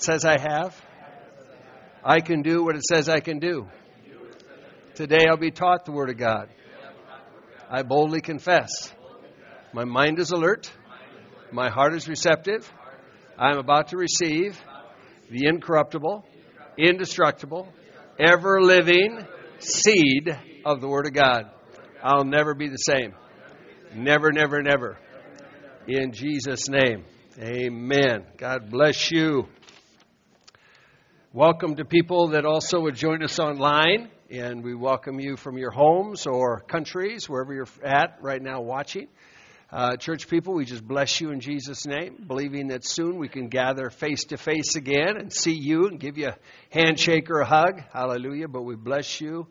It says I have. I can do what it says I can do. Today I'll be taught the Word of God. I boldly confess. My mind is alert. My heart is receptive. I am about to receive the incorruptible, indestructible, ever living seed of the Word of God. I'll never be the same. Never, never, never. In Jesus' name. Amen. God bless you. Welcome to people that also would join us online, and we welcome you from your homes or countries, wherever you're at right now watching. Uh, church people, we just bless you in Jesus' name, believing that soon we can gather face to face again and see you and give you a handshake or a hug. Hallelujah. But we bless you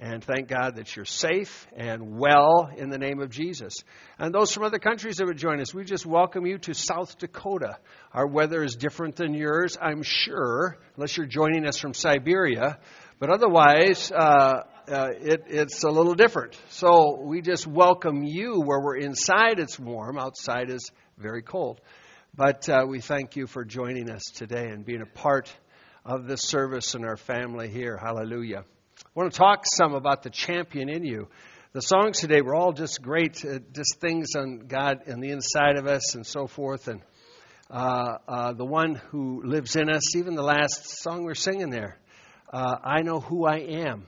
and thank God that you're safe and well in the name of Jesus. And those from other countries that would join us, we just welcome you to South Dakota. Our weather is different than yours, I'm sure, unless you're joining us from Siberia. But otherwise, uh, uh, it, it's a little different. So we just welcome you where we're inside, it's warm, outside is very cold. But uh, we thank you for joining us today and being a part of this service and our family here. Hallelujah. I want to talk some about the champion in you. The songs today were all just great, uh, just things on God and the inside of us and so forth. And uh, uh, the one who lives in us, even the last song we're singing there, uh, I know who I am.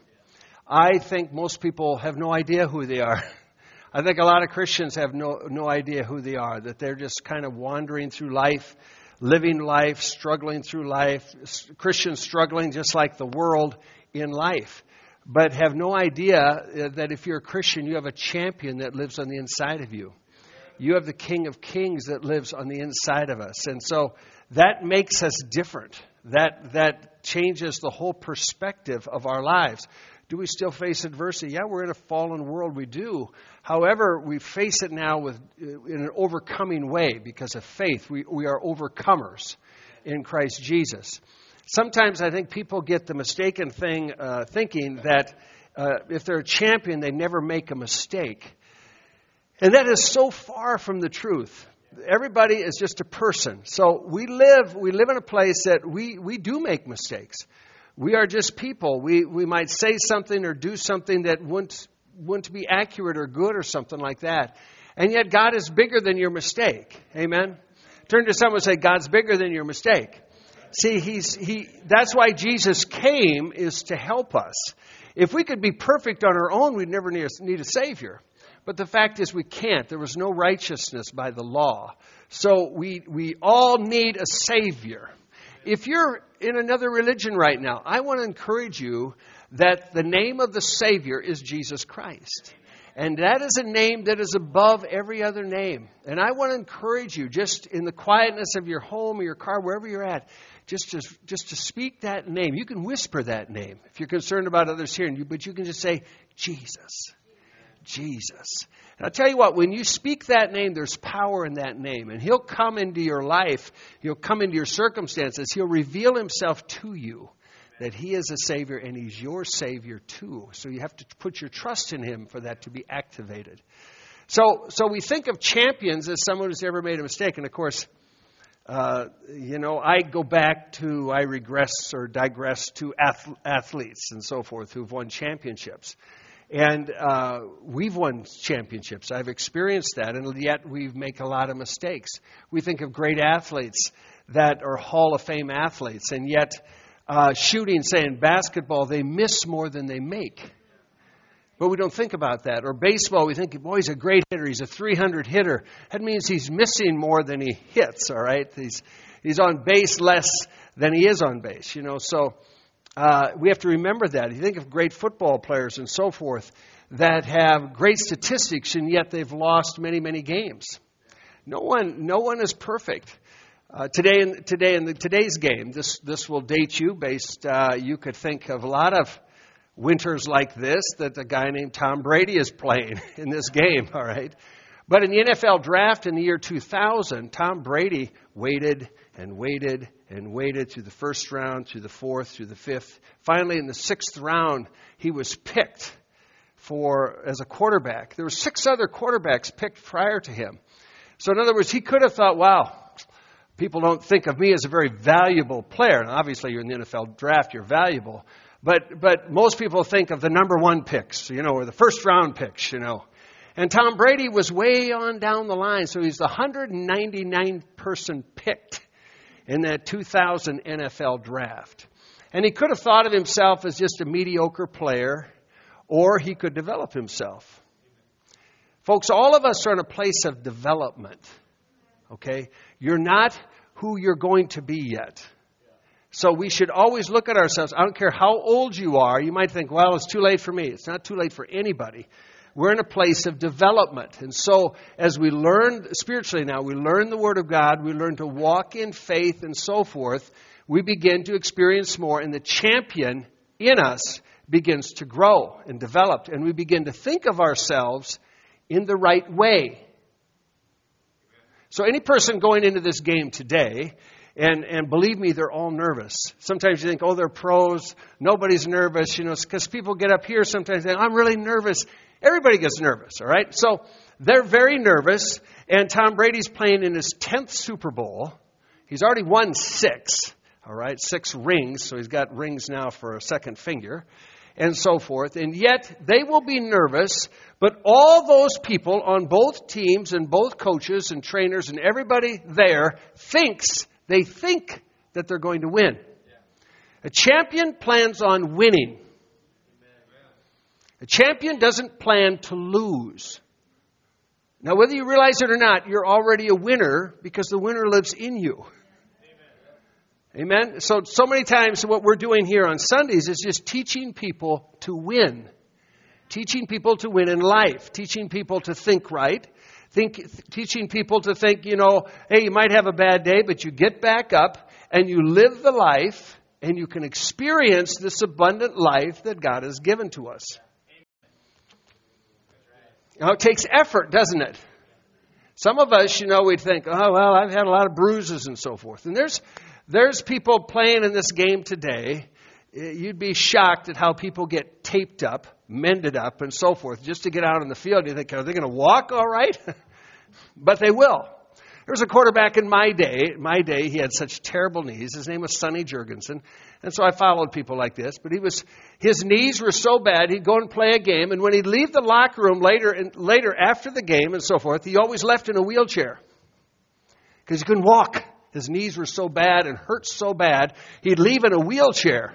I think most people have no idea who they are. I think a lot of Christians have no, no idea who they are, that they're just kind of wandering through life, living life, struggling through life. Christians struggling just like the world in life, but have no idea uh, that if you're a Christian, you have a champion that lives on the inside of you. You have the King of Kings that lives on the inside of us. And so that makes us different. That, that changes the whole perspective of our lives. Do we still face adversity? Yeah, we're in a fallen world. We do. However, we face it now with, uh, in an overcoming way because of faith. We, we are overcomers in Christ Jesus. Sometimes I think people get the mistaken thing, uh, thinking that uh, if they're a champion, they never make a mistake. And that is so far from the truth. Everybody is just a person. So we live, we live in a place that we, we do make mistakes. We are just people. We, we might say something or do something that wouldn't, wouldn't be accurate or good or something like that. And yet God is bigger than your mistake. Amen? Turn to someone and say, God's bigger than your mistake. See, he's, he, that's why Jesus came, is to help us. If we could be perfect on our own, we'd never need a, need a Savior. But the fact is, we can't. There was no righteousness by the law. So we, we all need a Savior. If you're in another religion right now, I want to encourage you that the name of the Savior is Jesus Christ. And that is a name that is above every other name. And I want to encourage you, just in the quietness of your home or your car, wherever you're at, just to, just to speak that name. You can whisper that name if you're concerned about others hearing you, but you can just say, Jesus. Jesus. And I'll tell you what, when you speak that name, there's power in that name. And He'll come into your life, He'll come into your circumstances, He'll reveal Himself to you that He is a Savior and He's your Savior too. So you have to put your trust in Him for that to be activated. So, so we think of champions as someone who's never made a mistake. And of course, uh, you know, I go back to, I regress or digress to ath- athletes and so forth who've won championships. And uh, we've won championships. I've experienced that, and yet we make a lot of mistakes. We think of great athletes that are Hall of Fame athletes, and yet uh, shooting, say in basketball, they miss more than they make. But we don't think about that. Or baseball, we think, boy, he's a great hitter. He's a 300 hitter. That means he's missing more than he hits, all right? He's, he's on base less than he is on base, you know. So uh, we have to remember that. You think of great football players and so forth. that have great statistics, and yet they've lost many, many games. No one, no one is perfect. Uh, today, in, today in the, today's game, this this will date you. Based, uh, you could think of a lot of winters like this that a guy named Tom Brady is playing in this game. All right, but in the NFL draft in the year 2000, Tom Brady waited and waited and waited through the first round, through the fourth, through the fifth. Finally, in the sixth round, he was picked for as a quarterback. There were six other quarterbacks picked prior to him. So in other words, he could have thought, wow, people don't think of me as a very valuable player. And obviously, you're in the NFL draft, you're valuable. But, but most people think of the number one picks, you know, or the first round picks, you know. And Tom Brady was way on down the line, so he's the 199th person picked in that 2000 NFL draft. And he could have thought of himself as just a mediocre player, or he could develop himself. Folks, all of us are in a place of development. Okay? You're not who you're going to be yet. So we should always look at ourselves. I don't care how old you are. You might think, well, it's too late for me. It's not too late for anybody. We're in a place of development. And so, as we learn spiritually now, we learn the Word of God, we learn to walk in faith and so forth, we begin to experience more, and the champion in us begins to grow and develop. And we begin to think of ourselves in the right way. So, any person going into this game today, and, and believe me, they're all nervous. Sometimes you think, oh, they're pros. Nobody's nervous, you know, because people get up here sometimes and I'm really nervous. Everybody gets nervous, all right? So they're very nervous, and Tom Brady's playing in his 10th Super Bowl. He's already won six, all right, six rings, so he's got rings now for a second finger, and so forth. And yet they will be nervous, but all those people on both teams and both coaches and trainers and everybody there thinks, they think that they're going to win. A champion plans on winning. A champion doesn't plan to lose. Now, whether you realize it or not, you're already a winner because the winner lives in you. Amen. So, so many times what we're doing here on Sundays is just teaching people to win. Teaching people to win in life. Teaching people to think right. Think, teaching people to think, you know, hey, you might have a bad day, but you get back up and you live the life and you can experience this abundant life that God has given to us. Now, it takes effort, doesn't it? Some of us, you know, we'd think, oh, well, I've had a lot of bruises and so forth. And there's, there's people playing in this game today. Eh, you'd be shocked at how people get taped up, mended up, and so forth just to get out on the field. You think, are they going to walk all right? but they will. There was a quarterback in my day. My day, he had such terrible knees. His name was Sonny Jurgensen, and so I followed people like this. But he was, his knees were so bad, he'd go and play a game, and when he'd leave the locker room later, and later after the game and so forth, he always left in a wheelchair because he couldn't walk. His knees were so bad and hurt so bad, he'd leave in a wheelchair.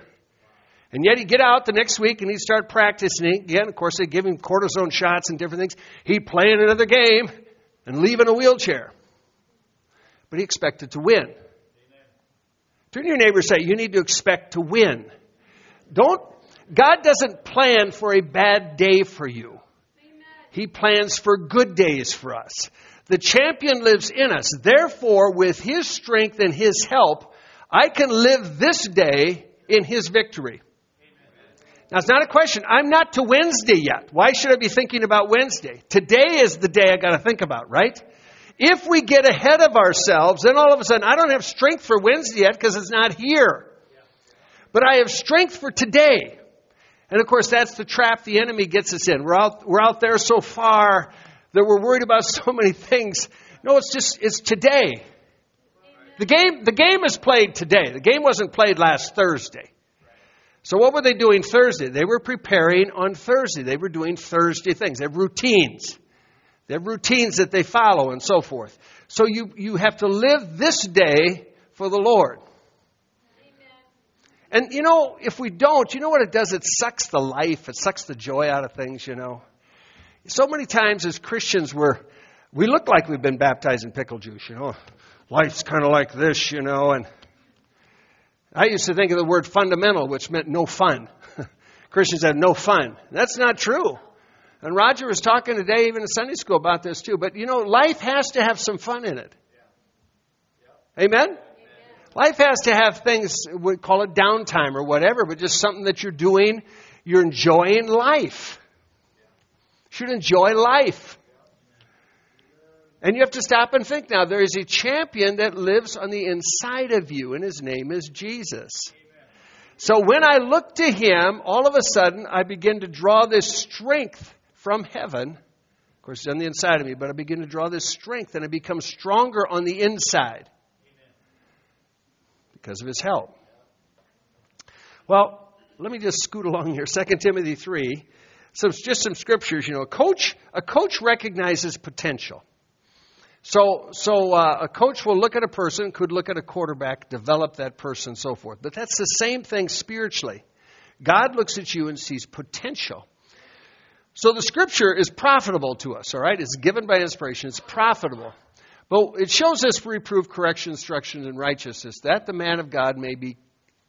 And yet he'd get out the next week and he'd start practicing again. Of course, they'd give him cortisone shots and different things. He'd play in another game and leave in a wheelchair but he expected to win. Turn to your neighbor and say, You need to expect to win. Don't, God doesn't plan for a bad day for you. Amen. He plans for good days for us. The champion lives in us. Therefore, with his strength and his help, I can live this day in his victory. Now, it's not a question. I'm not to Wednesday yet. Why should I be thinking about Wednesday? Today is the day I got to think about, right? If we get ahead of ourselves, then all of a sudden, I don't have strength for Wednesday yet because it's not here. But I have strength for today. And of course, that's the trap the enemy gets us in. We're out, we're out there so far that we're worried about so many things. No, it's just, it's today. The game, the game is played today. The game wasn't played last Thursday. So what were they doing Thursday? They were preparing on Thursday. They were doing Thursday things. They have routines. They have routines that they follow and so forth. So you, you have to live this day for the Lord. Amen. And you know, if we don't, you know what it does? It sucks the life, it sucks the joy out of things, you know. So many times as Christians, we're, we look like we've been baptized in pickle juice, you know. Life's kind of like this, you know. And I used to think of the word fundamental, which meant no fun. Christians have no fun. That's not true. And Roger was talking today, even in Sunday school, about this too. But you know, life has to have some fun in it. Amen? Life has to have things, we call it downtime or whatever, but just something that you're doing. You're enjoying life. Should enjoy life. And you have to stop and think now. There is a champion that lives on the inside of you, and his name is Jesus. So when I look to him, all of a sudden I begin to draw this strength from heaven. Of course, it's on the inside of me, but I begin to draw this strength and I become stronger on the inside because of his help. Well, let me just scoot along here. 2 Timothy 3. Some, just some scriptures. You know, a coach, a coach recognizes potential. So, so uh, a coach will look at a person, could look at a quarterback, develop that person, so forth. But that's the same thing spiritually. God looks at you and sees potential. So the scripture is profitable to us, all right? It's given by inspiration, it's profitable. But it shows us reproof, correction, instruction, and righteousness, that the man of God may be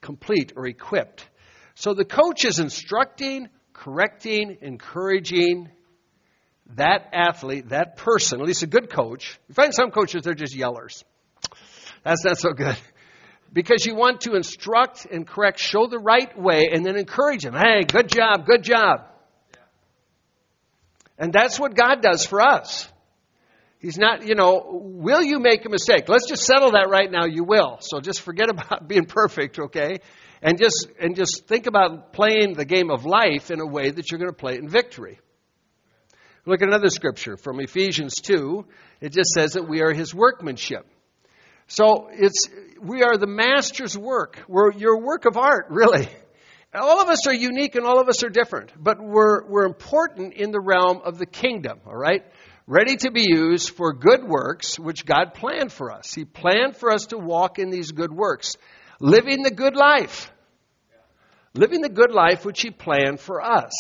complete or equipped. So the coach is instructing, correcting, encouraging that athlete, that person, at least a good coach. You find some coaches, they're just yellers. That's not so good. Because you want to instruct and correct, show the right way, and then encourage them. Hey, good job, good job. And that's what God does for us. He's not, you know, will you make a mistake? Let's just settle that right now. You will. So just forget about being perfect, okay? And just and just think about playing the game of life in a way that you're going to play it in victory. Look at another scripture from Ephesians 2. It just says that we are his workmanship. So it's we are the master's work. We're your work of art, really. All of us are unique and all of us are different, but we're, we're important in the realm of the kingdom, all right? ready to be used for good works which God planned for us. He planned for us to walk in these good works, living the good life. Living the good life which He planned for us.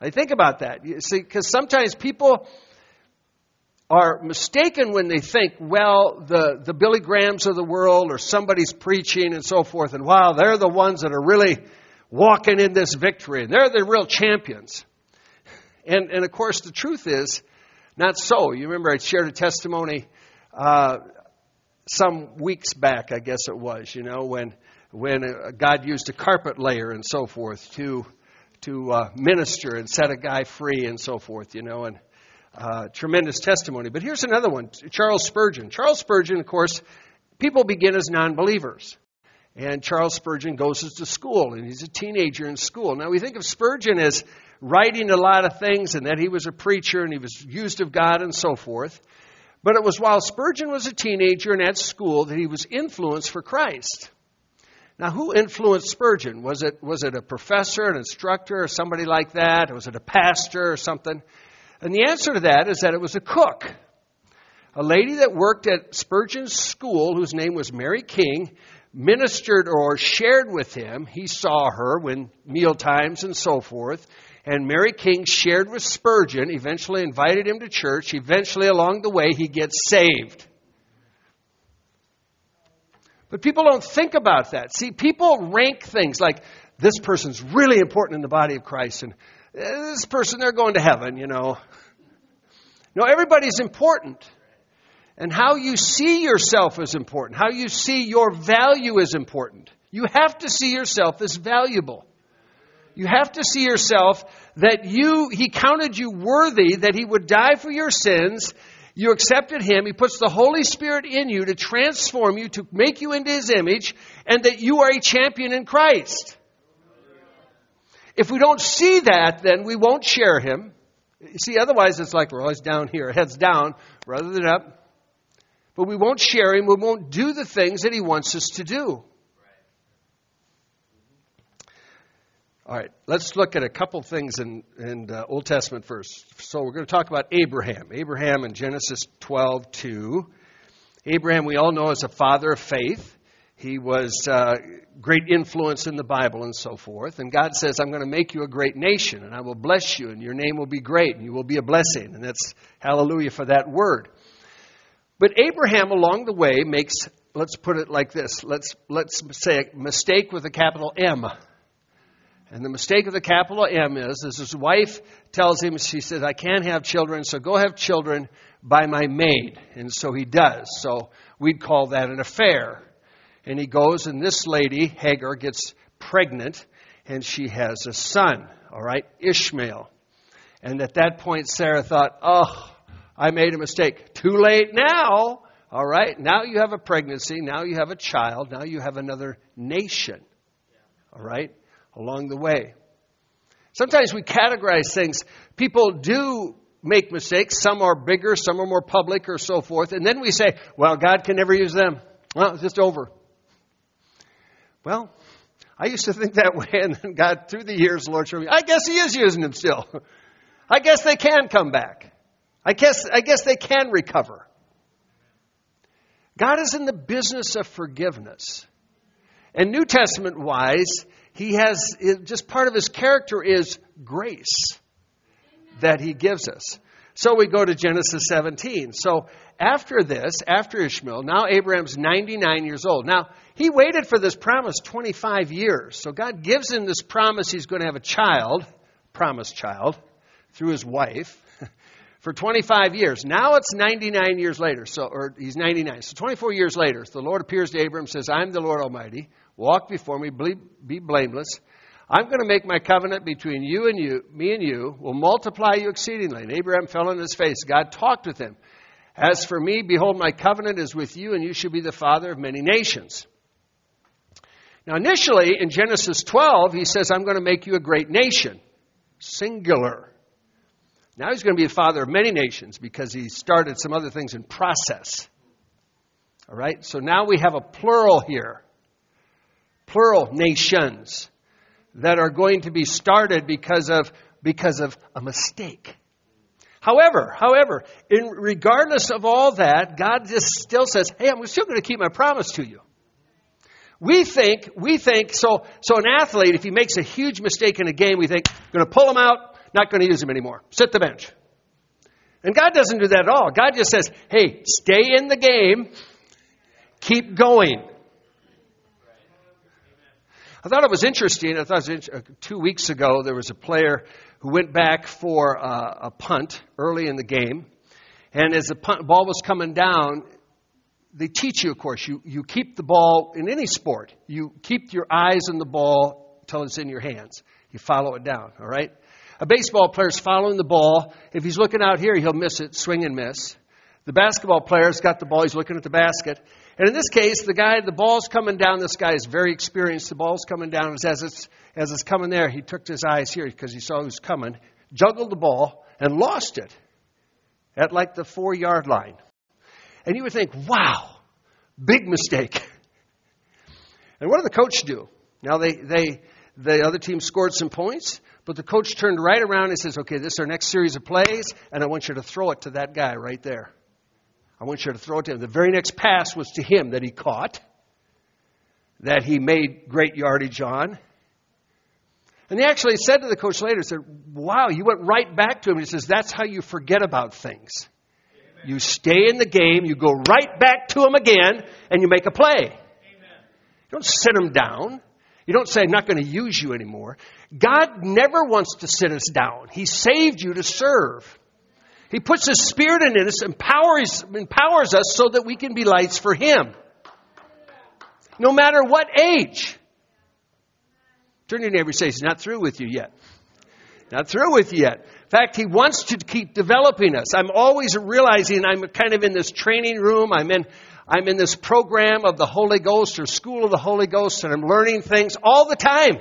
I think about that. You see, because sometimes people are mistaken when they think, well, the, the Billy Grahams of the world or somebody's preaching and so forth, and wow, they're the ones that are really walking in this victory, and they're the real champions. And, and of course, the truth is, not so. You remember I shared a testimony uh, some weeks back, I guess it was, you know, when when uh, God used a carpet layer and so forth to to uh, minister and set a guy free and so forth, you know, and uh, tremendous testimony. But here's another one: Charles Spurgeon. Charles Spurgeon, of course, people begin as non-believers. And Charles Spurgeon goes to school, and he's a teenager in school. Now, we think of Spurgeon as writing a lot of things and that he was a preacher and he was used of God and so forth. But it was while Spurgeon was a teenager and at school that he was influenced for Christ. Now, who influenced Spurgeon? Was it, was it a professor, an instructor, or somebody like that? Was it a pastor or something? And the answer to that is that it was a cook. A lady that worked at Spurgeon's school, whose name was Mary King, ministered or shared with him. He saw her when meal times and so forth. And Mary King shared with Spurgeon, eventually invited him to church. Eventually, along the way, he gets saved. But people don't think about that. See, people rank things like this person's really important in the body of Christ, and eh, this person, they're going to heaven, you know. No, everybody's important. And how you see yourself is important. How you see your value is important. You have to see yourself as valuable. You have to see yourself that you, He counted you worthy, that He would die for your sins. You accepted Him. He puts the Holy Spirit in you to transform you, to make you into His image, and that you are a champion in Christ. If we don't see that, then we won't share Him. You see, otherwise it's like we're always down here, heads down rather than up. But we won't share Him. We won't do the things that He wants us to do. All right, let's look at a couple things in, in uh, Old Testament first. So we're going to talk about Abraham. Abraham in Genesis 12, 2. Abraham, we all know, is a father of faith. He was uh, great influence in the Bible and so forth. And God says, I'm going to make you a great nation, and I will bless you, and your name will be great, and you will be a blessing. And that's hallelujah for that word. But Abraham, along the way, makes, let's put it like this let's, let's say a mistake with a capital M And the mistake of the capital M is, is his wife tells him, she says, I can't have children, so go have children by my maid. And so he does. So we'd call that an affair. And he goes, and this lady, Hagar, gets pregnant, and she has a son, all right, Ishmael. And at that point, Sarah thought, oh, I made a mistake. Too late now. All right, now you have a pregnancy, now you have a child, now you have another nation. All right, along the way. Sometimes we categorize things. People do make mistakes. Some are bigger, some are more public, or so forth. And then we say, well, God can never use them. Well, it's just over. Well, I used to think that way, and then God, through the years, the Lord showed me, I guess He is using them still. I guess they can come back. I guess, I guess they can recover. God is in the business of forgiveness. And New Testament wise, he has just part of his character is grace that he gives us. So we go to Genesis 17. So after this, after Ishmael, now Abraham's 99 years old. Now, he waited for this promise 25 years. So God gives him this promise he's going to have a child, promised child, through his wife for 25 years. Now it's 99 years later, so or he's 99. So 24 years later, the Lord appears to Abram, says, "I'm the Lord Almighty. Walk before me, be blameless. I'm going to make my covenant between you and you, me and you, will multiply you exceedingly." And Abraham fell on his face. God talked with him. As for me, behold, my covenant is with you, and you shall be the father of many nations. Now, initially in Genesis 12, he says, I'm going to make you a great nation. Singular. Now he's going to be the father of many nations because he started some other things in process. All right? So now we have a plural here. Plural nations that are going to be started because of because of a mistake. However, however, in regardless of all that, God just still says, "Hey, I'm still going to keep my promise to you." We think, we think, so, so an athlete, if he makes a huge mistake in a game, we think, going to pull him out, not going to use him anymore. Sit the bench. And God doesn't do that at all. God just says, hey, stay in the game, keep going. I thought it was interesting. I thought was uh, two weeks ago there was a player who went back for uh, a punt early in the game, and as the punt, ball was coming down, they teach you, of course, you, you keep the ball in any sport. You keep your eyes on the ball until it's in your hands. You follow it down, all right? A baseball player's following the ball. If he's looking out here, he'll miss it, swing and miss. The basketball player's got the ball, he's looking at the basket. And in this case, the guy, the ball's coming down. This guy is very experienced. The ball's coming down. As it's, as it's coming there, he took his eyes here because he saw was coming, juggled the ball, and lost it at like the four yard line. And you would think, wow, big mistake. And what did the coach do? Now they, they, the other team scored some points. But the coach turned right around and says, Okay, this is our next series of plays, and I want you to throw it to that guy right there. I want you to throw it to him. The very next pass was to him that he caught, that he made great yardage on. And he actually said to the coach later, said, Wow, you went right back to him. He says, That's how you forget about things. Amen. You stay in the game, you go right back to him again, and you make a play. Amen. You don't sit him down. You don't say, I'm not going to use you anymore. God never wants to sit us down. He saved you to serve. He puts His Spirit in us, empowers, empowers us so that we can be lights for Him. No matter what age. Turn your neighbor and say, He's not through with you yet. Not through with you yet. In fact, He wants to keep developing us. I'm always realizing I'm kind of in this training room. I'm in, I'm in this program of the Holy Ghost or School of the Holy Ghost, and I'm learning things all the time.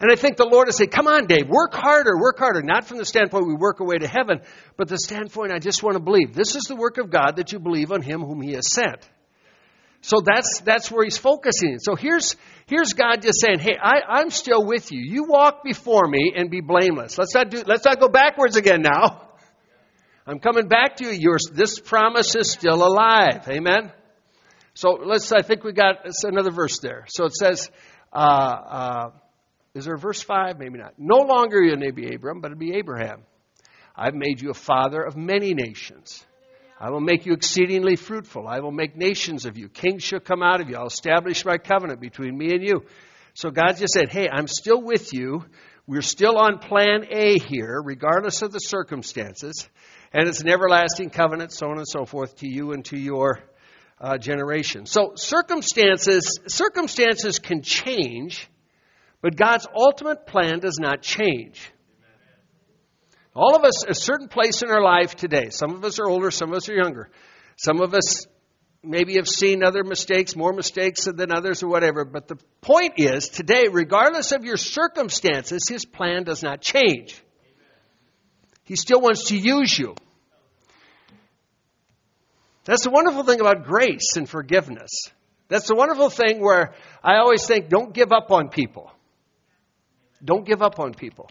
And I think the Lord is saying, come on, Dave, work harder, work harder. Not from the standpoint we work our way to heaven, but the standpoint I just want to believe. This is the work of God that you believe on Him whom He has sent. So that's, that's where He's focusing. So here's, here's God just saying, hey, I, I'm still with you. You walk before me and be blameless. Let's not do, let's not go backwards again now. I'm coming back to you. Your, this promise is still alive. Amen? So let's, I think we got another verse there. So it says, uh, uh, is there verse 5? Maybe not. No longer your name be Abram, but it'll be Abraham. I've made you a father of many nations. I will make you exceedingly fruitful. I will make nations of you. Kings shall come out of you. I'll establish my covenant between me and you. So God just said, Hey, I'm still with you. We're still on plan A here, regardless of the circumstances. And it's an everlasting covenant, so on and so forth, to you and to your uh, generation. So circumstances, circumstances can change, but God's ultimate plan does not change. All of us, a certain place in our life today, some of us are older, some of us are younger. Some of us maybe have seen other mistakes, more mistakes than others or whatever. But the point is, today, regardless of your circumstances, His plan does not change. He still wants to use you. That's the wonderful thing about grace and forgiveness. That's the wonderful thing where I always think don't give up on people. Don't give up on people.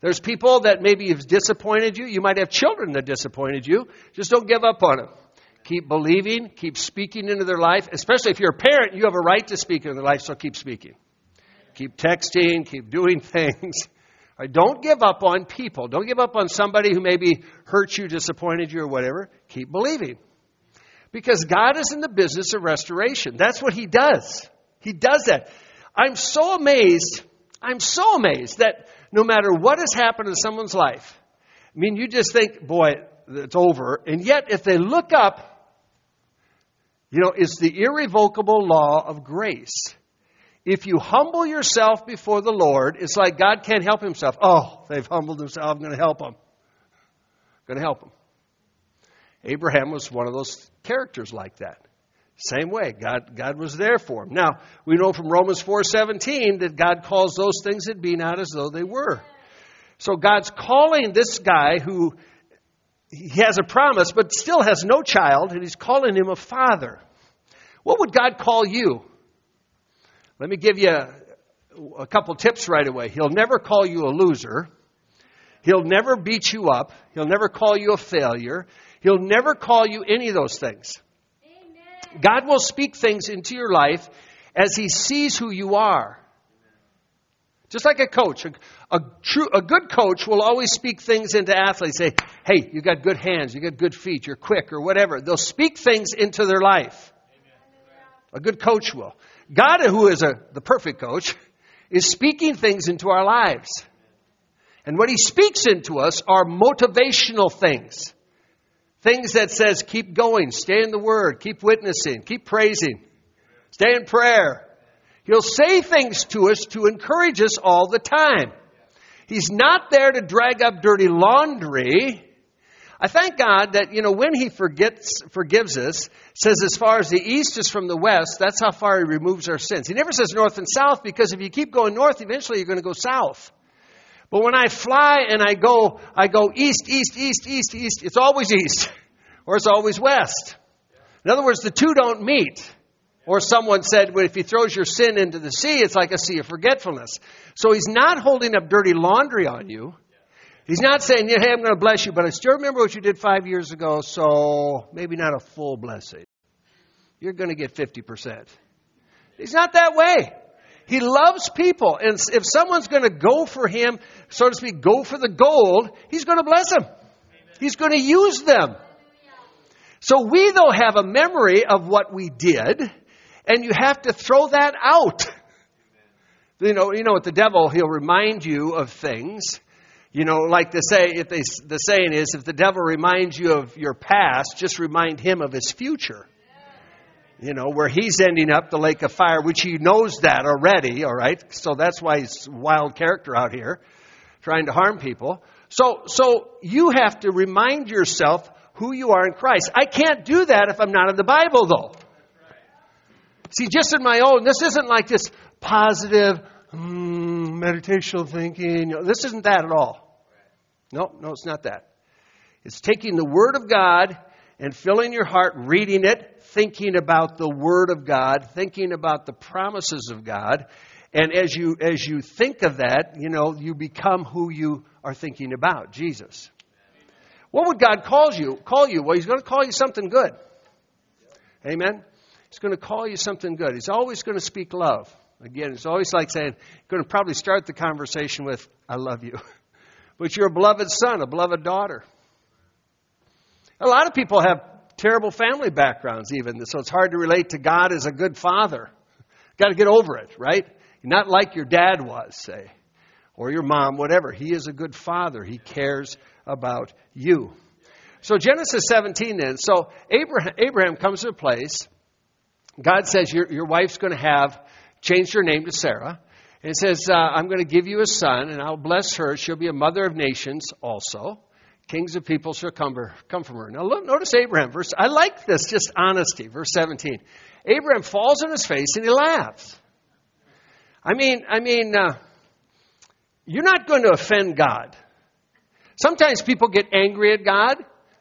There's people that maybe have disappointed you. You might have children that disappointed you. Just don't give up on them. Keep believing, keep speaking into their life. Especially if you're a parent, you have a right to speak into their life, so keep speaking. Keep texting, keep doing things. Right, don't give up on people. Don't give up on somebody who maybe hurt you, disappointed you, or whatever. Keep believing. Because God is in the business of restoration. That's what He does. He does that. I'm so amazed. I'm so amazed that no matter what has happened in someone's life, I mean, you just think, boy, it's over. And yet, if they look up, you know, it's the irrevocable law of grace. If you humble yourself before the Lord, it's like God can't help himself. Oh, they've humbled themselves. I'm going to help them. I'm going to help them. Abraham was one of those characters like that. Same way, God, God was there for him. Now, we know from Romans 4.17 that God calls those things that be not as though they were. So God's calling this guy who he has a promise but still has no child, and he's calling him a father. What would God call you? Let me give you a, a couple tips right away. He'll never call you a loser. He'll never beat you up. He'll never call you a failure. He'll never call you any of those things. God will speak things into your life as He sees who you are. Just like a coach, a, a, true, a good coach will always speak things into athletes. Say, "Hey, you got good hands, you got good feet, you're quick, or whatever." They'll speak things into their life. A good coach will. God, who is a, the perfect coach, is speaking things into our lives. And what He speaks into us are motivational things. Things that says keep going, stay in the Word, keep witnessing, keep praising, stay in prayer. He'll say things to us to encourage us all the time. He's not there to drag up dirty laundry. I thank God that, you know, when He forgets, forgives us, says as far as the east is from the west, that's how far He removes our sins. He never says north and south because if you keep going north, eventually you're going to go south. But when I fly and I go, I go east, east, east, east, east, it's always east. Or it's always west. In other words, the two don't meet. Or someone said, well, if he throws your sin into the sea, it's like a sea of forgetfulness. So he's not holding up dirty laundry on you. He's not saying, hey, I'm going to bless you, but I still remember what you did five years ago, so maybe not a full blessing. You're going to get 50%. He's not that way. He loves people. And if someone's going to go for him, so to speak, go for the gold, he's going to bless them. He's going to use them. So we, though, have a memory of what we did, and you have to throw that out. You know, you know, with the devil, he'll remind you of things. You know, like the say, if they, the saying is, if the devil reminds you of your past, just remind him of his future you know, where he's ending up the lake of fire, which he knows that already, all right? So that's why he's wild character out here, trying to harm people. So, so you have to remind yourself who you are in Christ. I can't do that if I'm not in the Bible, though. See, just in my own, this isn't like this positive, mm, meditational thinking. This isn't that at all. No, no, it's not that. It's taking the Word of God and filling your heart, reading it, thinking about the Word of God, thinking about the promises of God. And as you, as you think of that, you know, you become who you are thinking about, Jesus. What would God call you? Call you? Well, He's going to call you something good. Amen. He's going to call you something good. He's always going to speak love. Again, it's always like saying, going to probably start the conversation with, I love you. But you're a beloved son, a beloved daughter. A lot of people have terrible family backgrounds, even. So it's hard to relate to God as a good father. Got to get over it, right? Not like your dad was, say, or your mom, whatever. He is a good father. He cares about you. So Genesis 17 then. So Abraham, Abraham comes to a place. God says, Your, your wife's going to have, changed her name to Sarah. And says, uh, I'm going to give you a son, and I'll bless her. She'll be a mother of nations also. Kings of people shall come, come from her. Now, look, notice Abraham. Verse, I like this, just honesty. Verse 17. Abraham falls on his face and he laughs. I mean, I mean, uh, you're not going to offend God. Sometimes people get angry at God.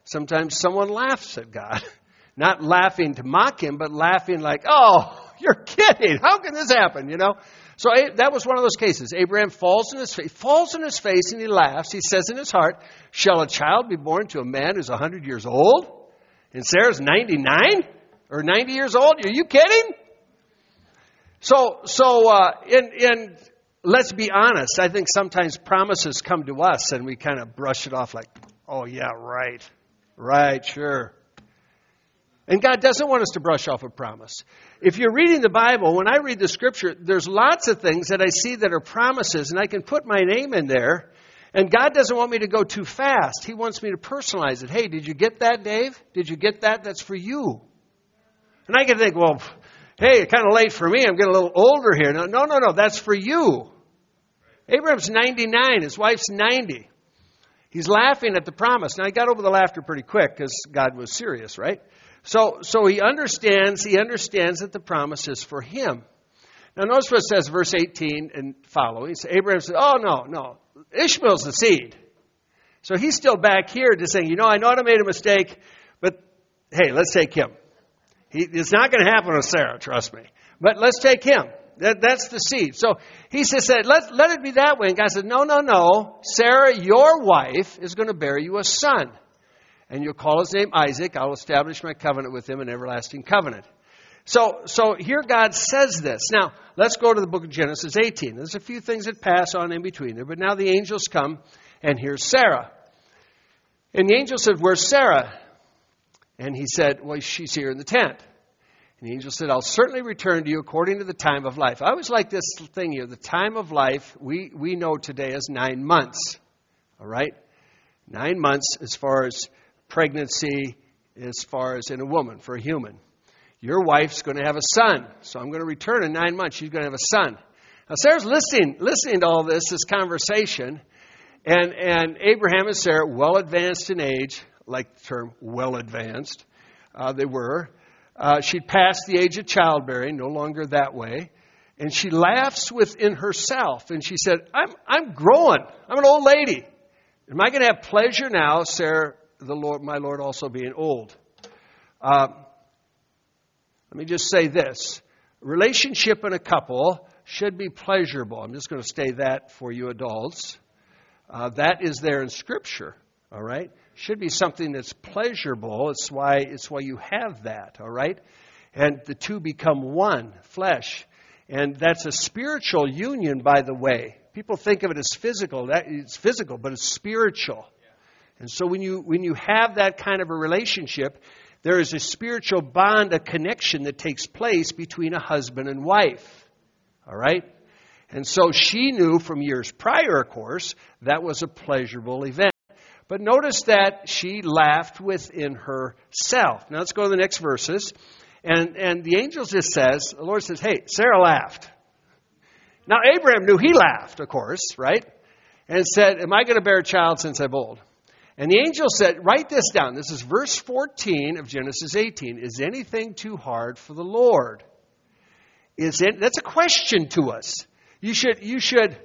Sometimes someone laughs at God. Not laughing to mock him, but laughing like, oh, you're kidding. How can this happen? You know? So that was one of those cases. Abraham falls in his face, falls in his face and he laughs. He says in his heart, Shall a child be born to a man who's 100 years old? And Sarah's 99 or 90 years old? Are you kidding? So, so, uh, in, in, let's be honest, I think sometimes promises come to us and we kind of brush it off like, oh yeah, right. Right, sure. And God doesn't want us to brush off a promise. If you're reading the Bible, when I read the scripture, there's lots of things that I see that are promises, and I can put my name in there. And God doesn't want me to go too fast. He wants me to personalize it. Hey, did you get that, Dave? Did you get that? That's for you. And I can think, well, hey, it's kind of late for me. I'm getting a little older here. No, no, no, no. That's for you. Abraham's 99. His wife's 90. He's laughing at the promise. Now, he got over the laughter pretty quick because God was serious, right? So, so he understands, he understands that the promise is for him. Now, notice what it says, verse 18 and following. So Abraham says, Oh, no, no. Ishmael's the seed. So he's still back here just saying, You know, I know I made a mistake, but hey, let's take him. He, it's not going to happen with Sarah, trust me. But let's take him. That, that's the seed. So he says, let, let it be that way. And God said, No, no, no. Sarah, your wife, is going to bear you a son. And you'll call his name Isaac. I'll establish my covenant with him, an everlasting covenant. So, so here God says this. Now, let's go to the book of Genesis 18. There's a few things that pass on in between there, but now the angels come, and here's Sarah. And the angel said, Where's Sarah? And he said, Well, she's here in the tent. And the angel said, I'll certainly return to you according to the time of life. I always like this thing here. The time of life, we, we know today as nine months. All right? Nine months as far as pregnancy, as far as in a woman, for a human. Your wife's going to have a son. So I'm going to return in nine months. She's going to have a son. Now, Sarah's listening, listening to all this, this conversation. And, and Abraham and Sarah, well advanced in age, like the term well advanced, uh, they were. Uh, she'd passed the age of childbearing, no longer that way. And she laughs within herself. And she said, I'm, I'm growing. I'm an old lady. Am I going to have pleasure now, Sarah, the Lord, my Lord, also being old? Uh, let me just say this relationship in a couple should be pleasurable. I'm just going to say that for you adults. Uh, that is there in Scripture, all right? should be something that's pleasurable. It's why, it's why you have that, all right? And the two become one, flesh. And that's a spiritual union, by the way. People think of it as physical. That, it's physical, but it's spiritual. And so when you, when you have that kind of a relationship, there is a spiritual bond, a connection that takes place between a husband and wife. All right? And so she knew from years prior, of course, that was a pleasurable event. But notice that she laughed within herself. Now let's go to the next verses. And, and the angel just says, the Lord says, hey, Sarah laughed. Now Abraham knew he laughed, of course, right? And said, Am I going to bear a child since I'm old? And the angel said, Write this down. This is verse 14 of Genesis 18. Is anything too hard for the Lord? Is it, that's a question to us. You should, you should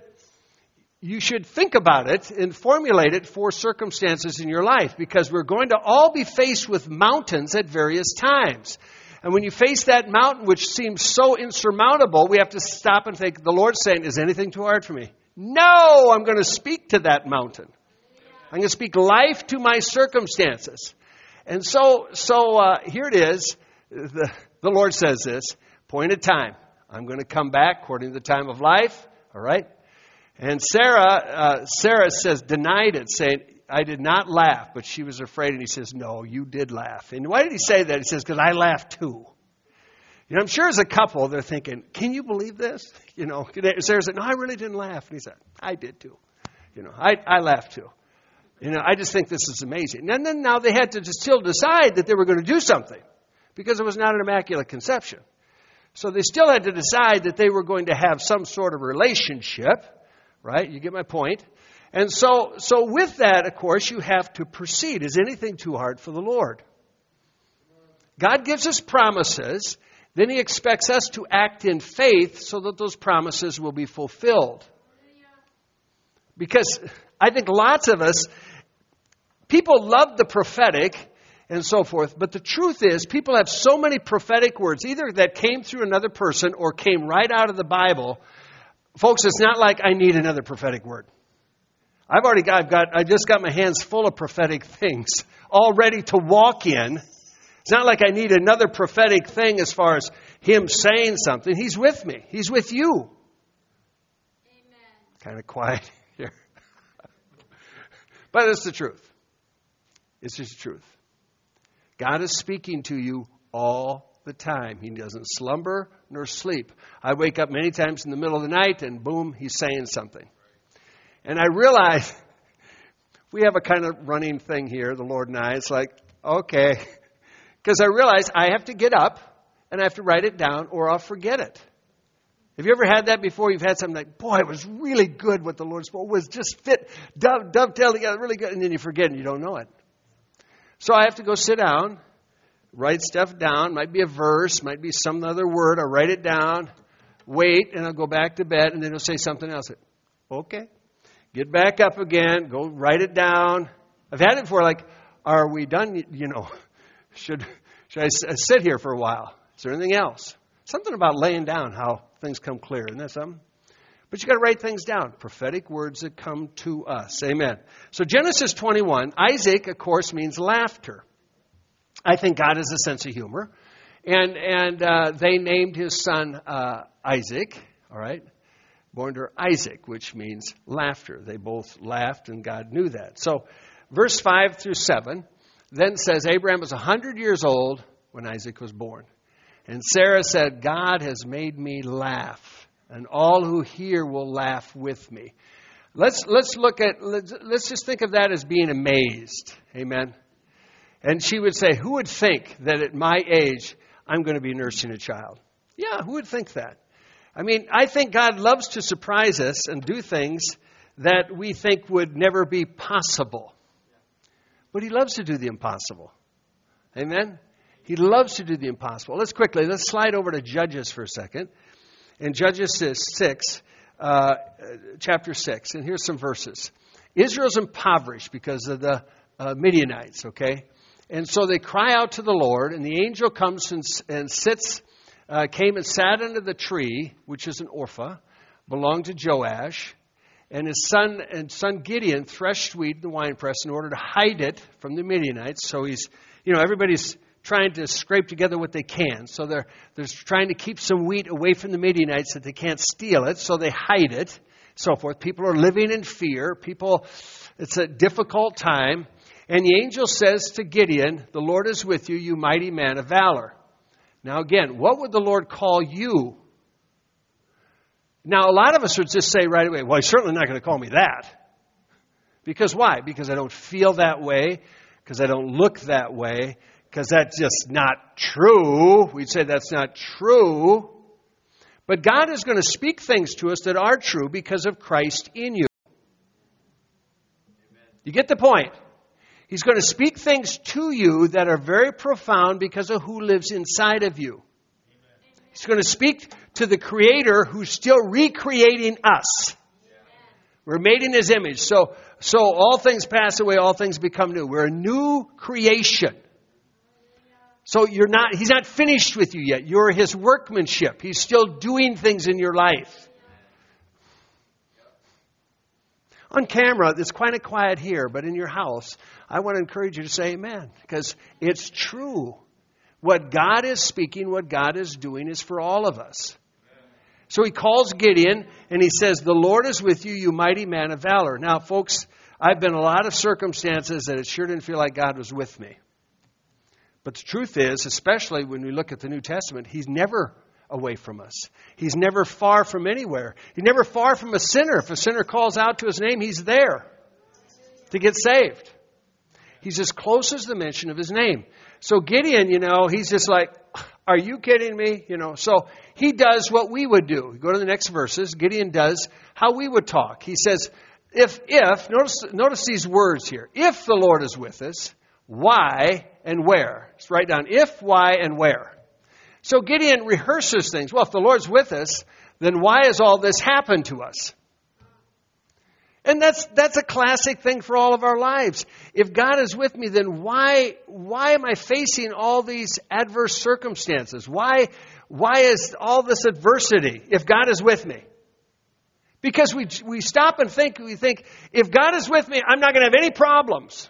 you should think about it and formulate it for circumstances in your life because we're going to all be faced with mountains at various times. And when you face that mountain, which seems so insurmountable, we have to stop and think, the Lord's saying, Is anything too hard for me? No, I'm going to speak to that mountain. I'm going to speak life to my circumstances. And so, so uh, here it is. The, the Lord says this appointed time. I'm going to come back according to the time of life. All right? And Sarah, uh, Sarah says, denied it, saying, I did not laugh, but she was afraid. And he says, No, you did laugh. And why did he say that? He says, Because I laughed too. You know, I'm sure as a couple, they're thinking, can you believe this? You know, Sarah said, no, I really didn't laugh. And he said, I did too. You know, I, I laughed too. You know, I just think this is amazing. And then now they had to just still decide that they were going to do something because it was not an immaculate conception. So they still had to decide that they were going to have some sort of relationship, right? You get my point. And so, so with that, of course, you have to proceed. Is anything too hard for the Lord? God gives us promises, then He expects us to act in faith so that those promises will be fulfilled. Because I think lots of us, people love the prophetic and so forth, but the truth is, people have so many prophetic words, either that came through another person or came right out of the Bible. Folks, it's not like I need another prophetic word. I've already got, I've got, I just got my hands full of prophetic things, all ready to walk in. It's not like I need another prophetic thing as far as Him saying something. He's with me. He's with you. Amen. Kind of quiet here. but it's the truth. It's just the truth. God is speaking to you all the time. He doesn't slumber nor sleep. I wake up many times in the middle of the night and boom, he's saying something. And I realize we have a kind of running thing here, the Lord and I. It's like, okay. Because I realize I have to get up and I have to write it down or I'll forget it. Have you ever had that before? You've had something like, boy, it was really good what the Lord spoke. It was just fit, dove, dovetail together, really good. And then you forget and you don't know it. So I have to go sit down, write stuff down. Might be a verse, might be some other word. I write it down, wait, and I'll go back to bed, and then he'll say something else. Okay. Get back up again, go write it down. I've had it before, like, are we done? You know, should, should I sit here for a while? Is there anything else? Something about laying down how things come clear. Isn't that something? But you've got to write things down. Prophetic words that come to us. Amen. So Genesis 21, Isaac, of course, means laughter. I think God has a sense of humor. And, and uh, they named his son uh, Isaac, all right? born to Isaac, which means laughter. They both laughed, and God knew that. So, verse 5 through 7 then says Abraham was 100 years old when Isaac was born. And Sarah said, God has made me laugh, and all who hear will laugh with me. Let's, let's look at, let's, let's just think of that as being amazed. Amen. And she would say, Who would think that at my age I'm going to be nursing a child? Yeah, who would think that? I mean, I think God loves to surprise us and do things that we think would never be possible. But He loves to do the impossible. Amen? He loves to do the impossible. Let's quickly, let's slide over to Judges for a second. In Judges 6, uh, chapter 6, and here's some verses. Israel's impoverished because of the uh, Midianites, okay? And so they cry out to the Lord, and the angel comes and, and sits uh, came and sat under the tree, which is an Ophrah, belonged to Joash, and his son and son Gideon threshed wheat in the winepress in order to hide it from the Midianites. So he's, you know, everybody's trying to scrape together what they can. So they're, they're trying to keep some wheat away from the Midianites that they can't steal it, so they hide it, so forth. People are living in fear. People, it's a difficult time. And the angel says to Gideon, The Lord is with you, you mighty man of valor. Now, again, what would the Lord call you? Now, a lot of us would just say right away, well, he's certainly not going to call me that. Because why? Because I don't feel that way, because I don't look that way, because that's just not true. We'd say that's not true. But God is going to speak things to us that are true because of Christ in you. You get the point? He's going to speak things to you that are very profound because of who lives inside of you. He's going to speak to the Creator who's still recreating us. We're made in His image. So, so all things pass away, all things become new. We're a new creation. So you're not, He's not finished with you yet. You're His workmanship. He's still doing things in your life. On camera, it's quite a quiet here, but in your house, I want to encourage you to say amen because it's true. What God is speaking, what God is doing is for all of us. So he calls Gideon and he says, The Lord is with you, you mighty man of valor. Now, folks, I've been in a lot of circumstances that it sure didn't feel like God was with me. But the truth is, especially when we look at the New Testament, he's never away from us. He's never far from anywhere. He's never far from a sinner. If a sinner calls out to his name, he's there to get saved. He's as close as the mention of his name. So Gideon, you know, he's just like, are you kidding me? You know, so he does what we would do. Go to the next verses. Gideon does how we would talk. He says, if, if, notice, notice these words here. If the Lord is with us, why and where? Just write down if, why, and where. So Gideon rehearses things. Well, if the Lord's with us, then why has all this happened to us? And that's, that's a classic thing for all of our lives. If God is with me, then why, why am I facing all these adverse circumstances? Why, why is all this adversity if God is with me? Because we, we stop and think, we think, if God is with me, I'm not going to have any problems.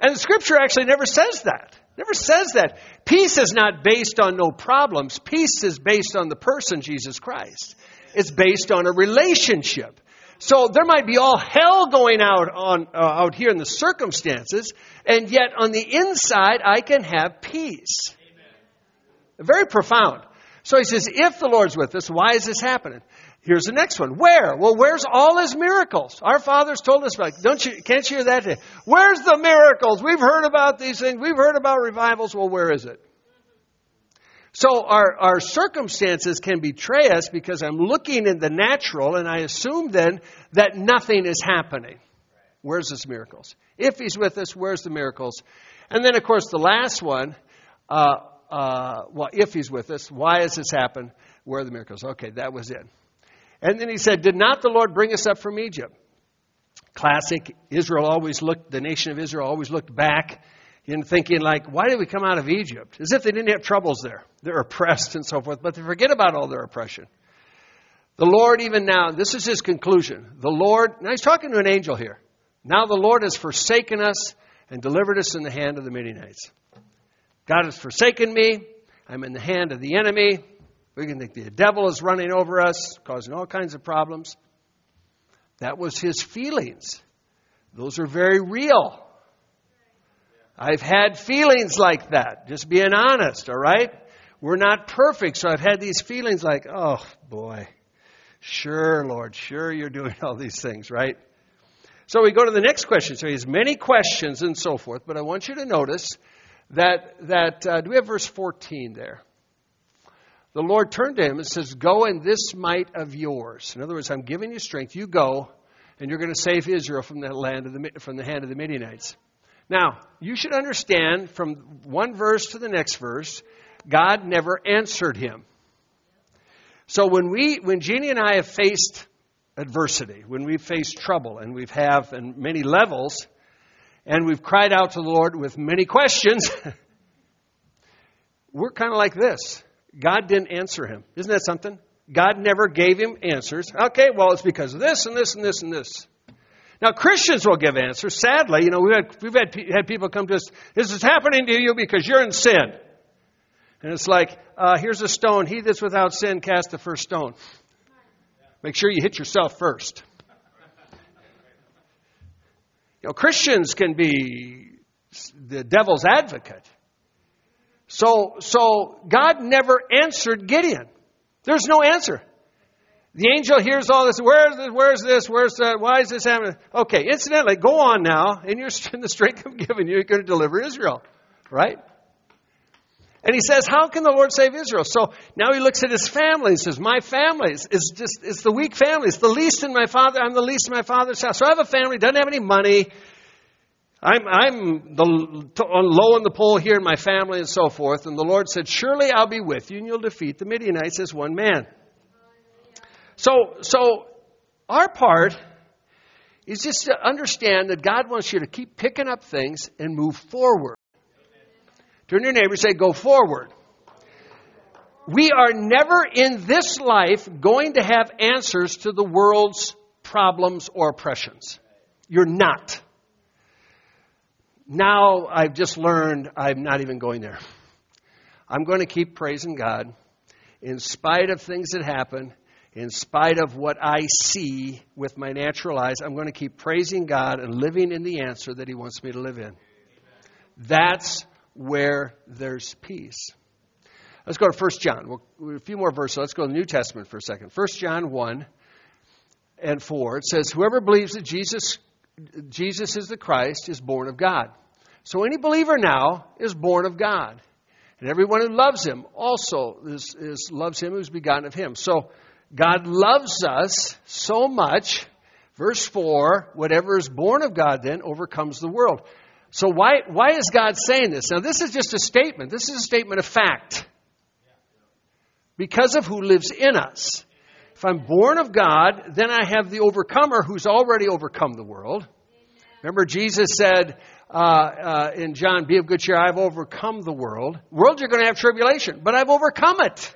And the scripture actually never says that. Never says that. Peace is not based on no problems. Peace is based on the person, Jesus Christ. It's based on a relationship. So there might be all hell going out on uh, out here in the circumstances, and yet on the inside I can have peace. Amen. Very profound. So he says, if the Lord's with us, why is this happening? Here's the next one. Where? Well, where's all his miracles? Our fathers told us about. Don't you? Can't you hear that? Where's the miracles? We've heard about these things. We've heard about revivals. Well, where is it? So our, our circumstances can betray us because I'm looking in the natural and I assume then that nothing is happening. Where's his miracles? If he's with us, where's the miracles? And then, of course, the last one, uh, uh, well, if he's with us, why has this happened? Where are the miracles? Okay, that was it. And then he said, Did not the Lord bring us up from Egypt? Classic. Israel always looked, the nation of Israel always looked back in thinking like, why did we come out of Egypt? As if they didn't have troubles there. They're oppressed and so forth, but they forget about all their oppression. The Lord, even now, this is his conclusion. The Lord, now he's talking to an angel here. Now the Lord has forsaken us and delivered us in the hand of the Midianites. God has forsaken me. I'm in the hand of the enemy. We can think the devil is running over us, causing all kinds of problems. That was his feelings. Those are very real. I've had feelings like that, just being honest, all right? We're not perfect, so I've had these feelings like, oh boy, sure, Lord, sure you're doing all these things, right? So we go to the next question. So he has many questions and so forth, but I want you to notice that, that uh, do we have verse 14 there? The Lord turned to him and says, Go in this might of yours. In other words, I'm giving you strength. You go, and you're going to save Israel from the, land of the, from the hand of the Midianites. Now, you should understand from one verse to the next verse, God never answered him. So when we, when Jeannie and I have faced adversity, when we've faced trouble, and we've have in many levels, and we've cried out to the Lord with many questions, we're kind of like this. God didn't answer him. Isn't that something? God never gave him answers. Okay, well, it's because of this and this and this and this. Now, Christians will give answers. Sadly, you know, we've had, we've had, had people come to us, this is happening to you because you're in sin. And it's like, uh, here's a stone. He that's without sin cast the first stone. Make sure you hit yourself first. You know, Christians can be the devil's advocate. So, so God never answered Gideon. There's no answer. The angel hears all this. Where's this? Where's this? Where's that? Why is this happening? Okay, incidentally, go on now. In your in the strength I'm giving you, you're going to deliver Israel, right? And he says, "How can the Lord save Israel?" So now he looks at his family and says, "My family is just it's the weak family. It's the least in my father. I'm the least in my father's house. So I have a family doesn't have any money. I'm I'm the low in the pole here in my family and so forth." And the Lord said, "Surely I'll be with you, and you'll defeat the Midianites as one man." So, so our part is just to understand that God wants you to keep picking up things and move forward. Turn to your neighbor and say, Go forward. We are never in this life going to have answers to the world's problems or oppressions. You're not. Now I've just learned I'm not even going there. I'm going to keep praising God in spite of things that happen in spite of what I see with my natural eyes, I'm going to keep praising God and living in the answer that He wants me to live in. That's where there's peace. Let's go to 1 John. We'll, a few more verses. Let's go to the New Testament for a second. 1 John 1 and 4. It says, Whoever believes that Jesus, Jesus is the Christ is born of God. So any believer now is born of God. And everyone who loves him also is, is, loves him who's begotten of him. So God loves us so much. Verse 4 whatever is born of God then overcomes the world. So why, why is God saying this? Now, this is just a statement. This is a statement of fact. Because of who lives in us. If I'm born of God, then I have the overcomer who's already overcome the world. Remember, Jesus said uh, uh, in John, Be of good cheer, I've overcome the world. World, you're going to have tribulation, but I've overcome it.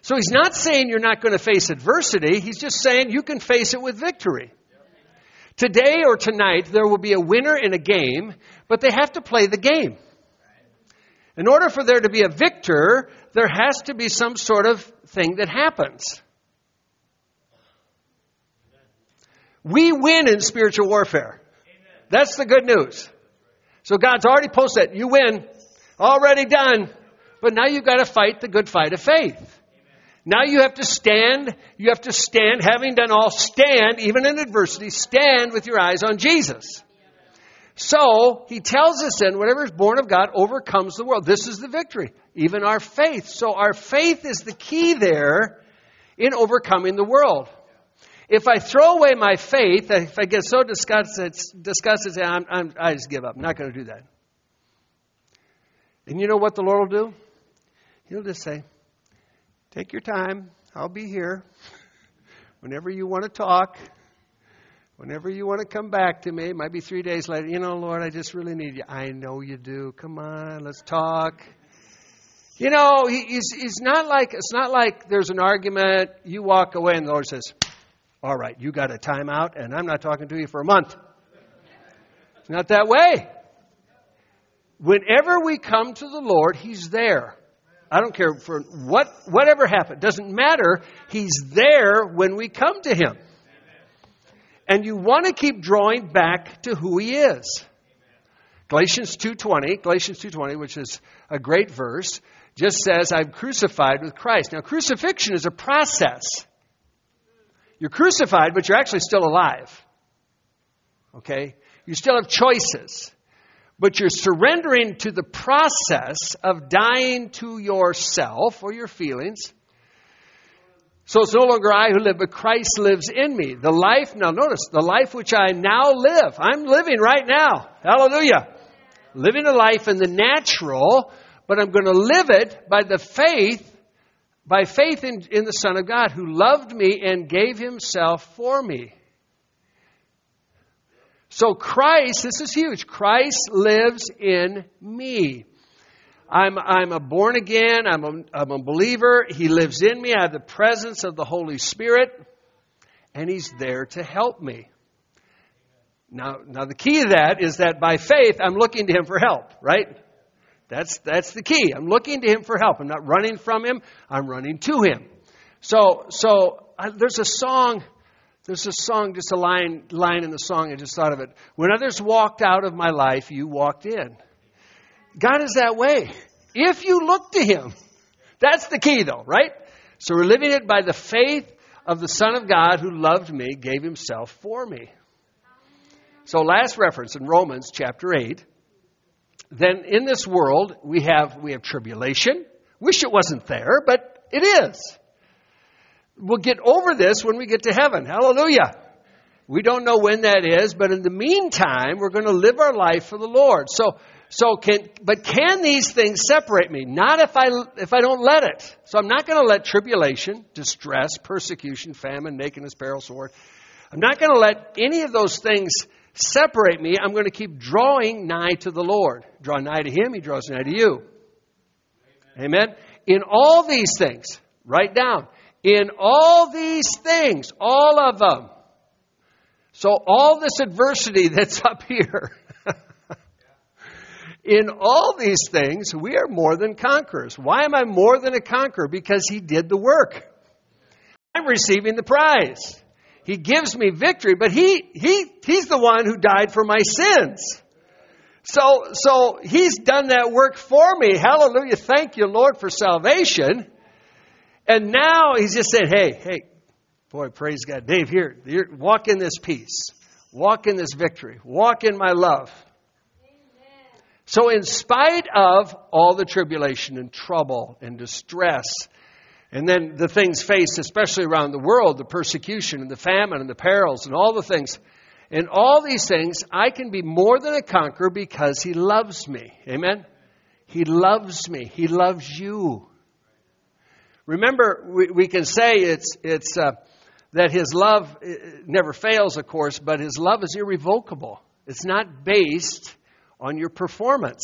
So he's not saying you're not going to face adversity. He's just saying you can face it with victory. Today or tonight, there will be a winner in a game, but they have to play the game. In order for there to be a victor, there has to be some sort of thing that happens. We win in spiritual warfare. That's the good news. So God's already posted. You win. Already done. But now you've got to fight the good fight of faith. Now you have to stand, you have to stand, having done all, stand, even in adversity, stand with your eyes on Jesus. So, he tells us then, whatever is born of God overcomes the world. This is the victory, even our faith. So, our faith is the key there in overcoming the world. If I throw away my faith, if I get so disgusted, disgusted I'm, I'm, I just give up. I'm not going to do that. And you know what the Lord will do? He'll just say, Take your time. I'll be here. Whenever you want to talk, whenever you want to come back to me, it might be three days later. You know, Lord, I just really need you. I know you do. Come on, let's talk. You know, he's not like, it's not like there's an argument, you walk away, and the Lord says, All right, you got a timeout, and I'm not talking to you for a month. It's not that way. Whenever we come to the Lord, He's there. I don't care for what whatever happened. Doesn't matter. He's there when we come to him. And you want to keep drawing back to who he is. Galatians 2:20, Galatians 2:20, which is a great verse, just says I'm crucified with Christ. Now crucifixion is a process. You're crucified, but you're actually still alive. Okay? You still have choices but you're surrendering to the process of dying to yourself or your feelings. So it's no longer I who live, but Christ lives in me. The life, now notice, the life which I now live, I'm living right now. Hallelujah. Living a life in the natural, but I'm going to live it by the faith, by faith in, in the Son of God who loved me and gave himself for me. So Christ, this is huge. Christ lives in me. I'm, I'm a born again. I'm a, I'm a believer. He lives in me. I have the presence of the Holy Spirit, and He's there to help me. Now, now the key to that is that by faith, I'm looking to Him for help, right? That's, that's the key. I'm looking to Him for help. I'm not running from Him. I'm running to Him. So, so there's a song there's a song, just a line, line in the song, I just thought of it. When others walked out of my life, you walked in. God is that way. If you look to Him, that's the key though, right? So we're living it by the faith of the Son of God who loved me, gave Himself for me. So last reference in Romans chapter 8. Then in this world we have we have tribulation. Wish it wasn't there, but it is. We'll get over this when we get to heaven. Hallelujah. We don't know when that is, but in the meantime, we're going to live our life for the Lord. So, so can, but can these things separate me? Not if I, if I don't let it. So I'm not going to let tribulation, distress, persecution, famine, nakedness, peril, sword. I'm not going to let any of those things separate me. I'm going to keep drawing nigh to the Lord. Draw nigh to Him, He draws nigh to you. Amen. Amen. In all these things, write down. In all these things, all of them. So, all this adversity that's up here, in all these things, we are more than conquerors. Why am I more than a conqueror? Because He did the work. I'm receiving the prize. He gives me victory, but he, he, He's the one who died for my sins. So, so he's done that work for me. Hallelujah. Thank you, Lord, for salvation. And now he's just saying, hey, hey, boy, praise God. Dave, here, here walk in this peace. Walk in this victory. Walk in my love. So, in spite of all the tribulation and trouble and distress, and then the things faced, especially around the world, the persecution and the famine and the perils and all the things, in all these things, I can be more than a conqueror because He loves me. Amen? He loves me. He loves you. Remember, we, we can say it's, it's uh, that His love uh, never fails, of course, but His love is irrevocable. It's not based on your performance.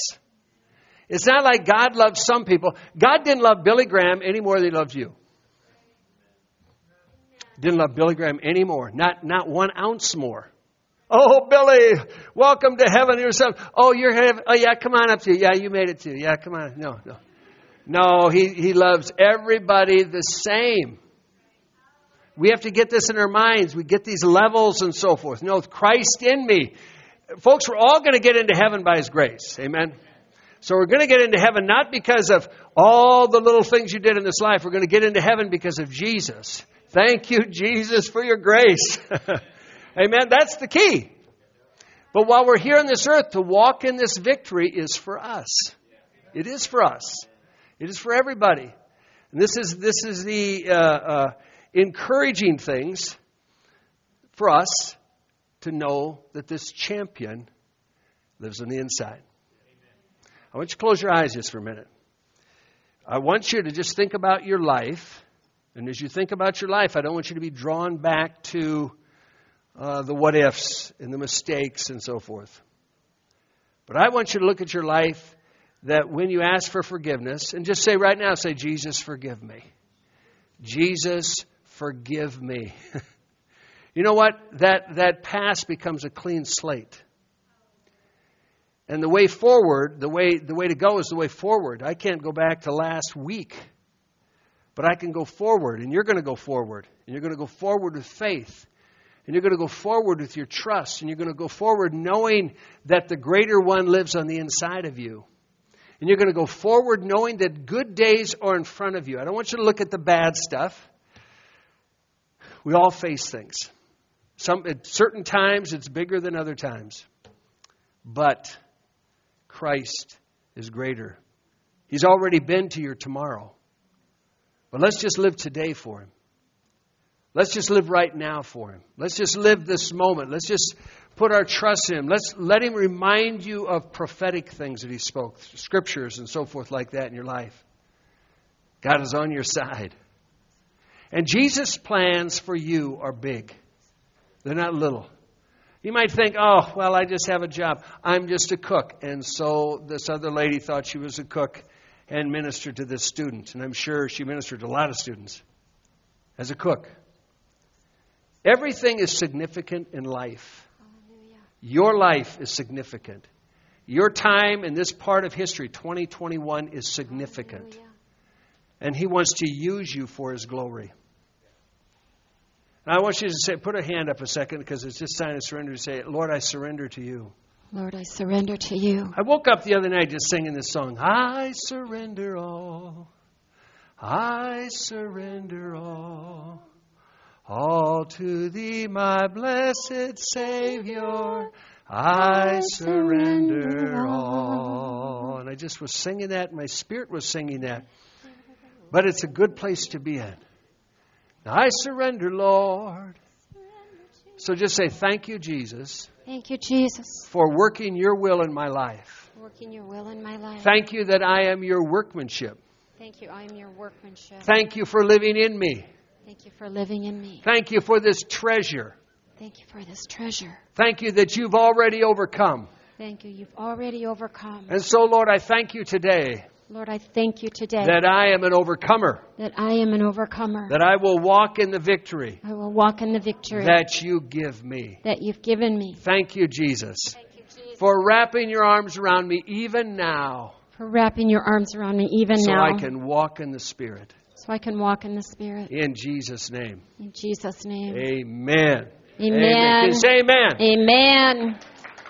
It's not like God loves some people. God didn't love Billy Graham any more than He loved you. Didn't love Billy Graham any more. Not, not one ounce more. Oh, Billy, welcome to heaven. You're. Oh, you're heaven. Oh, yeah, come on up to you. Yeah, you made it too. Yeah, come on. No, no. No, he, he loves everybody the same. We have to get this in our minds. We get these levels and so forth. No, Christ in me. Folks, we're all going to get into heaven by His grace. Amen. So we're going to get into heaven not because of all the little things you did in this life. We're going to get into heaven because of Jesus. Thank you, Jesus, for your grace. Amen. That's the key. But while we're here on this earth, to walk in this victory is for us. It is for us. It is for everybody. And this is this is the uh, uh, encouraging things for us to know that this champion lives on the inside. I want you to close your eyes just for a minute. I want you to just think about your life. And as you think about your life, I don't want you to be drawn back to uh, the what ifs and the mistakes and so forth. But I want you to look at your life that when you ask for forgiveness, and just say right now, say, Jesus, forgive me. Jesus, forgive me. you know what? That, that past becomes a clean slate. And the way forward, the way, the way to go is the way forward. I can't go back to last week, but I can go forward, and you're going to go forward. And you're going to go forward with faith. And you're going to go forward with your trust. And you're going to go forward knowing that the greater one lives on the inside of you. And you're going to go forward knowing that good days are in front of you. I don't want you to look at the bad stuff. We all face things. Some, at certain times, it's bigger than other times. But Christ is greater. He's already been to your tomorrow. But let's just live today for Him. Let's just live right now for Him. Let's just live this moment. Let's just put our trust in Him. Let's let Him remind you of prophetic things that He spoke, scriptures and so forth like that in your life. God is on your side. And Jesus' plans for you are big, they're not little. You might think, oh, well, I just have a job. I'm just a cook. And so this other lady thought she was a cook and ministered to this student. And I'm sure she ministered to a lot of students as a cook. Everything is significant in life. Your life is significant. Your time in this part of history, 2021, is significant. And He wants to use you for His glory. And I want you to say, put a hand up a second because it's just sign of surrender to say, Lord, I surrender to you. Lord, I surrender to you. I woke up the other night just singing this song. I surrender all. I surrender all. All to thee, my blessed Savior. I surrender all. And I just was singing that. My spirit was singing that. But it's a good place to be in. I surrender, Lord. So just say, Thank you, Jesus. Thank you, Jesus. For working your will in my life. Working your will in my life. Thank you that I am your workmanship. Thank you, I am your workmanship. Thank you for living in me. Thank you for living in me. Thank you for this treasure. Thank you for this treasure. Thank you that you've already overcome. Thank you, you've already overcome. And so, Lord, I thank you today Lord, I thank you today that I am an overcomer, that I am an overcomer. that I will walk in the victory I will walk in the victory that you give me. that you've given me. Thank you, Jesus, Thank you, Jesus, for wrapping your arms around me even now for wrapping your arms around me even so now I can walk in the Spirit. so I can walk in the Spirit. In Jesus' name. In Jesus' name. Amen. Amen. You amen? Amen.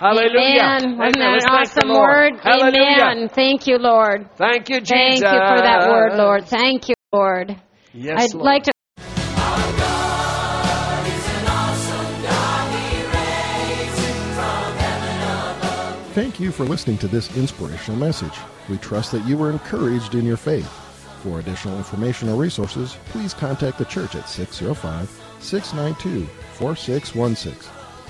Hallelujah. Amen. Wasn't Amen. that an awesome word? Hallelujah. Amen. Thank you, Lord. Thank you, Jesus. Thank you for that word, Lord. Thank you, Lord. Yes, I'd Lord. like to Thank you for listening to this inspirational message. We trust that you were encouraged in your faith. For additional information or resources, please contact the church at 605 692 4616.